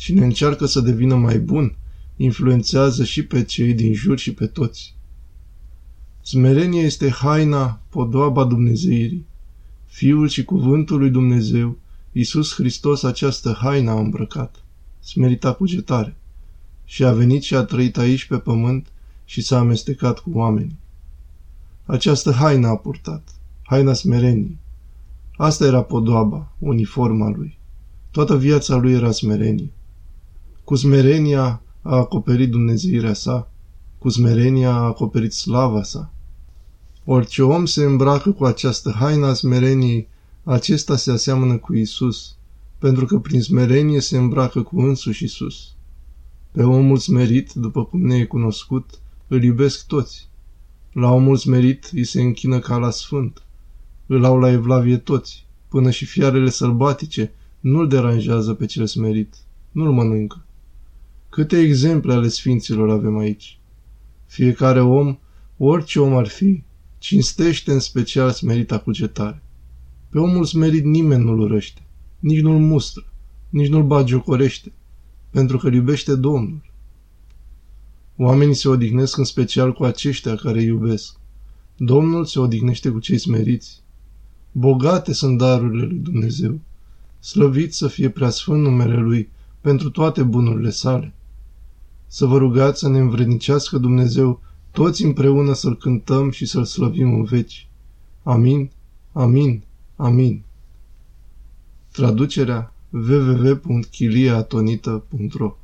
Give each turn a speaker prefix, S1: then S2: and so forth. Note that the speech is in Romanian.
S1: Cine încearcă să devină mai bun, influențează și pe cei din jur și pe toți. Smerenia este haina, podoaba Dumnezeirii. Fiul și cuvântul lui Dumnezeu, Iisus Hristos, această haină a îmbrăcat. Smerita cugetare. Și a venit și a trăit aici pe pământ și s-a amestecat cu oamenii. Această haină a purtat, haina smereniei. Asta era podoaba, uniforma lui. Toată viața lui era smerenie. Cu smerenia a acoperit Dumnezeirea sa, cu smerenia a acoperit slava sa. Orice om se îmbracă cu această haină a smereniei, acesta se aseamănă cu Isus, pentru că prin smerenie se îmbracă cu însuși Isus. Pe omul smerit, după cum ne e cunoscut, îl iubesc toți. La omul smerit îi se închină ca la sfânt. Îl au la evlavie toți, până și fiarele sălbatice nu-l deranjează pe cel smerit, nu-l mănâncă. Câte exemple ale sfinților avem aici? Fiecare om, orice om ar fi, cinstește în special smerita cugetare. Pe omul smerit nimeni nu-l urăște, nici nu-l mustră, nici nu-l bagiocorește, pentru că iubește Domnul. Oamenii se odihnesc în special cu aceștia care iubesc. Domnul se odihnește cu cei smeriți. Bogate sunt darurile lui Dumnezeu. Slăvit să fie preasfânt numele Lui pentru toate bunurile sale. Să vă rugați să ne învrednicească Dumnezeu toți împreună să-L cântăm și să-L slăvim în veci. Amin, amin, amin. Traducerea www.chiliatonita.ro